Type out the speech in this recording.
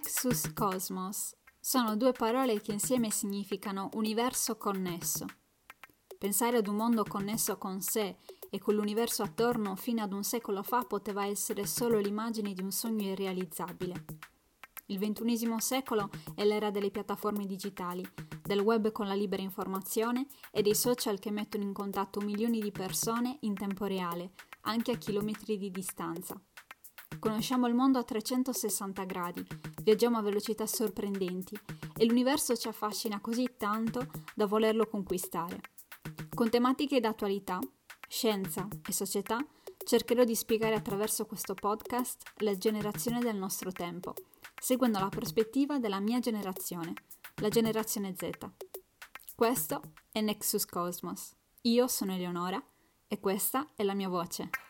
Nexus Cosmos sono due parole che insieme significano universo connesso. Pensare ad un mondo connesso con sé e con l'universo attorno fino ad un secolo fa poteva essere solo l'immagine di un sogno irrealizzabile. Il XXI secolo è l'era delle piattaforme digitali, del web con la libera informazione e dei social che mettono in contatto milioni di persone in tempo reale, anche a chilometri di distanza. Conosciamo il mondo a 360 gradi, viaggiamo a velocità sorprendenti e l'universo ci affascina così tanto da volerlo conquistare. Con tematiche d'attualità, scienza e società cercherò di spiegare attraverso questo podcast la generazione del nostro tempo seguendo la prospettiva della mia generazione, la generazione Z. Questo è Nexus Cosmos. Io sono Eleonora e questa è la mia voce.